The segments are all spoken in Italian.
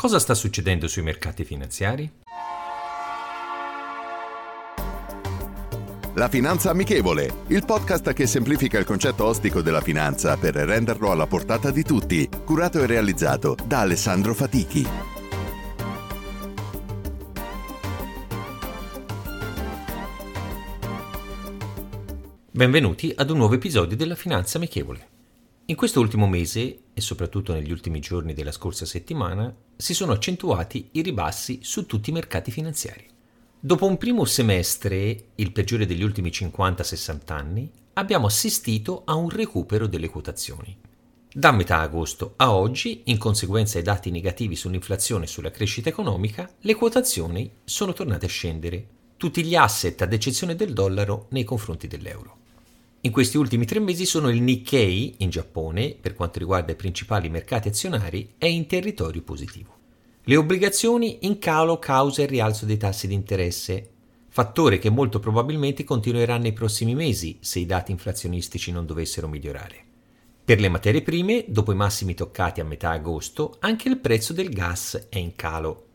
Cosa sta succedendo sui mercati finanziari? La Finanza Amichevole, il podcast che semplifica il concetto ostico della finanza per renderlo alla portata di tutti, curato e realizzato da Alessandro Fatichi. Benvenuti ad un nuovo episodio della Finanza Amichevole. In questo ultimo mese, e soprattutto negli ultimi giorni della scorsa settimana, si sono accentuati i ribassi su tutti i mercati finanziari. Dopo un primo semestre, il peggiore degli ultimi 50-60 anni, abbiamo assistito a un recupero delle quotazioni. Da metà agosto a oggi, in conseguenza ai dati negativi sull'inflazione e sulla crescita economica, le quotazioni sono tornate a scendere, tutti gli asset ad eccezione del dollaro nei confronti dell'euro. In questi ultimi tre mesi sono il Nikkei in Giappone, per quanto riguarda i principali mercati azionari, è in territorio positivo. Le obbligazioni in calo causa il rialzo dei tassi di interesse, fattore che molto probabilmente continuerà nei prossimi mesi se i dati inflazionistici non dovessero migliorare. Per le materie prime, dopo i massimi toccati a metà agosto, anche il prezzo del gas è in calo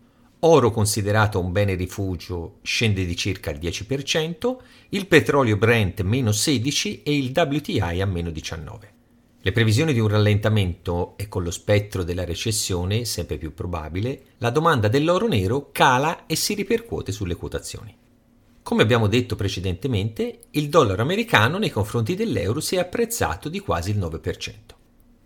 oro considerato un bene rifugio scende di circa il 10%, il petrolio Brent meno 16% e il WTI a meno 19%. Le previsioni di un rallentamento e con lo spettro della recessione sempre più probabile, la domanda dell'oro nero cala e si ripercuote sulle quotazioni. Come abbiamo detto precedentemente, il dollaro americano nei confronti dell'euro si è apprezzato di quasi il 9%.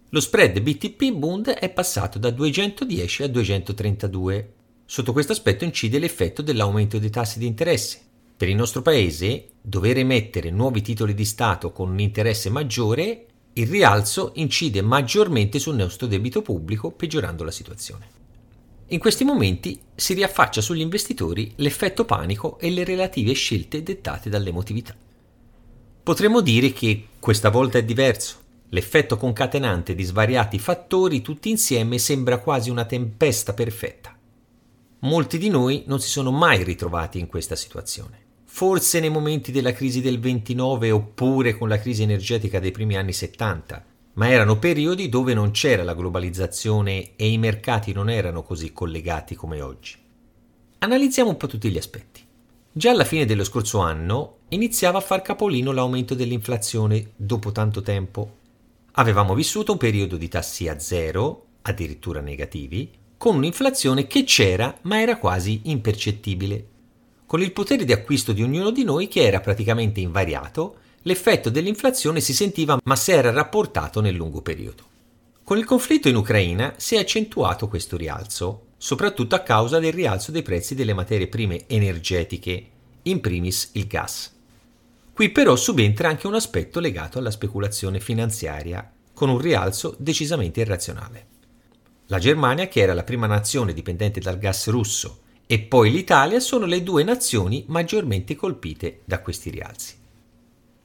Lo spread BTP Bund è passato da 210 a 232 Sotto questo aspetto incide l'effetto dell'aumento dei tassi di interesse. Per il nostro Paese, dover emettere nuovi titoli di Stato con un interesse maggiore, il rialzo incide maggiormente sul nostro debito pubblico, peggiorando la situazione. In questi momenti si riaffaccia sugli investitori l'effetto panico e le relative scelte dettate dall'emotività. Potremmo dire che questa volta è diverso. L'effetto concatenante di svariati fattori tutti insieme sembra quasi una tempesta perfetta molti di noi non si sono mai ritrovati in questa situazione. Forse nei momenti della crisi del 29 oppure con la crisi energetica dei primi anni 70, ma erano periodi dove non c'era la globalizzazione e i mercati non erano così collegati come oggi. Analizziamo un po' tutti gli aspetti. Già alla fine dello scorso anno iniziava a far capolino l'aumento dell'inflazione dopo tanto tempo. Avevamo vissuto un periodo di tassi a zero, addirittura negativi, con un'inflazione che c'era ma era quasi impercettibile. Con il potere di acquisto di ognuno di noi che era praticamente invariato, l'effetto dell'inflazione si sentiva ma si era rapportato nel lungo periodo. Con il conflitto in Ucraina si è accentuato questo rialzo, soprattutto a causa del rialzo dei prezzi delle materie prime energetiche, in primis il gas. Qui però subentra anche un aspetto legato alla speculazione finanziaria, con un rialzo decisamente irrazionale. La Germania, che era la prima nazione dipendente dal gas russo, e poi l'Italia sono le due nazioni maggiormente colpite da questi rialzi.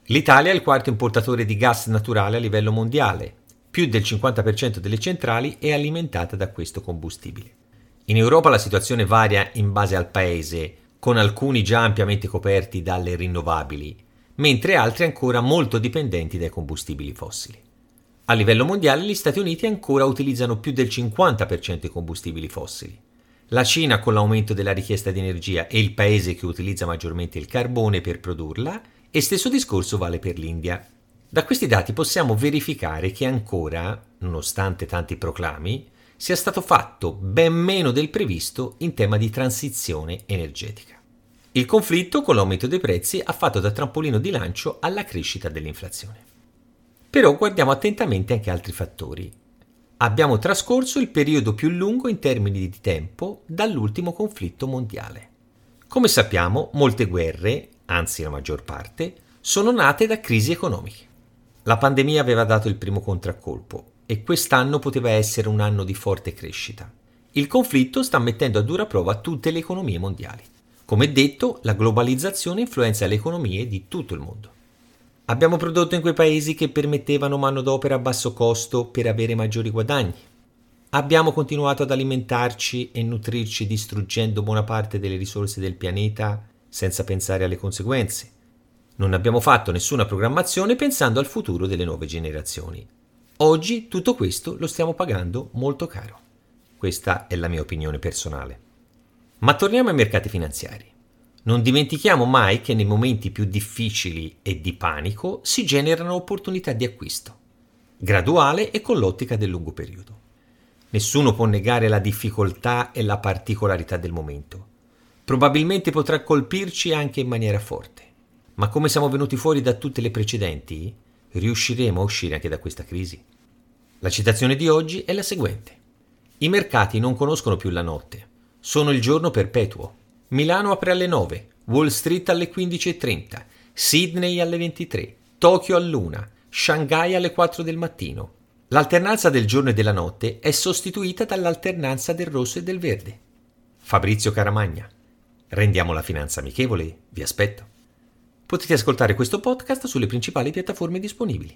L'Italia è il quarto importatore di gas naturale a livello mondiale, più del 50% delle centrali è alimentata da questo combustibile. In Europa la situazione varia in base al paese, con alcuni già ampiamente coperti dalle rinnovabili, mentre altri ancora molto dipendenti dai combustibili fossili. A livello mondiale gli Stati Uniti ancora utilizzano più del 50% i combustibili fossili. La Cina con l'aumento della richiesta di energia è il paese che utilizza maggiormente il carbone per produrla e stesso discorso vale per l'India. Da questi dati possiamo verificare che ancora, nonostante tanti proclami, sia stato fatto ben meno del previsto in tema di transizione energetica. Il conflitto con l'aumento dei prezzi ha fatto da trampolino di lancio alla crescita dell'inflazione. Però guardiamo attentamente anche altri fattori. Abbiamo trascorso il periodo più lungo in termini di tempo dall'ultimo conflitto mondiale. Come sappiamo, molte guerre, anzi la maggior parte, sono nate da crisi economiche. La pandemia aveva dato il primo contraccolpo e quest'anno poteva essere un anno di forte crescita. Il conflitto sta mettendo a dura prova tutte le economie mondiali. Come detto, la globalizzazione influenza le economie di tutto il mondo. Abbiamo prodotto in quei paesi che permettevano manodopera a basso costo per avere maggiori guadagni. Abbiamo continuato ad alimentarci e nutrirci distruggendo buona parte delle risorse del pianeta senza pensare alle conseguenze. Non abbiamo fatto nessuna programmazione pensando al futuro delle nuove generazioni. Oggi tutto questo lo stiamo pagando molto caro. Questa è la mia opinione personale. Ma torniamo ai mercati finanziari. Non dimentichiamo mai che nei momenti più difficili e di panico si generano opportunità di acquisto, graduale e con l'ottica del lungo periodo. Nessuno può negare la difficoltà e la particolarità del momento. Probabilmente potrà colpirci anche in maniera forte, ma come siamo venuti fuori da tutte le precedenti, riusciremo a uscire anche da questa crisi. La citazione di oggi è la seguente. I mercati non conoscono più la notte, sono il giorno perpetuo Milano apre alle 9, Wall Street alle 15.30, Sydney alle 23, Tokyo all'una, Shanghai alle 4 del mattino. L'alternanza del giorno e della notte è sostituita dall'alternanza del rosso e del verde. Fabrizio Caramagna. Rendiamo la finanza amichevole, vi aspetto. Potete ascoltare questo podcast sulle principali piattaforme disponibili.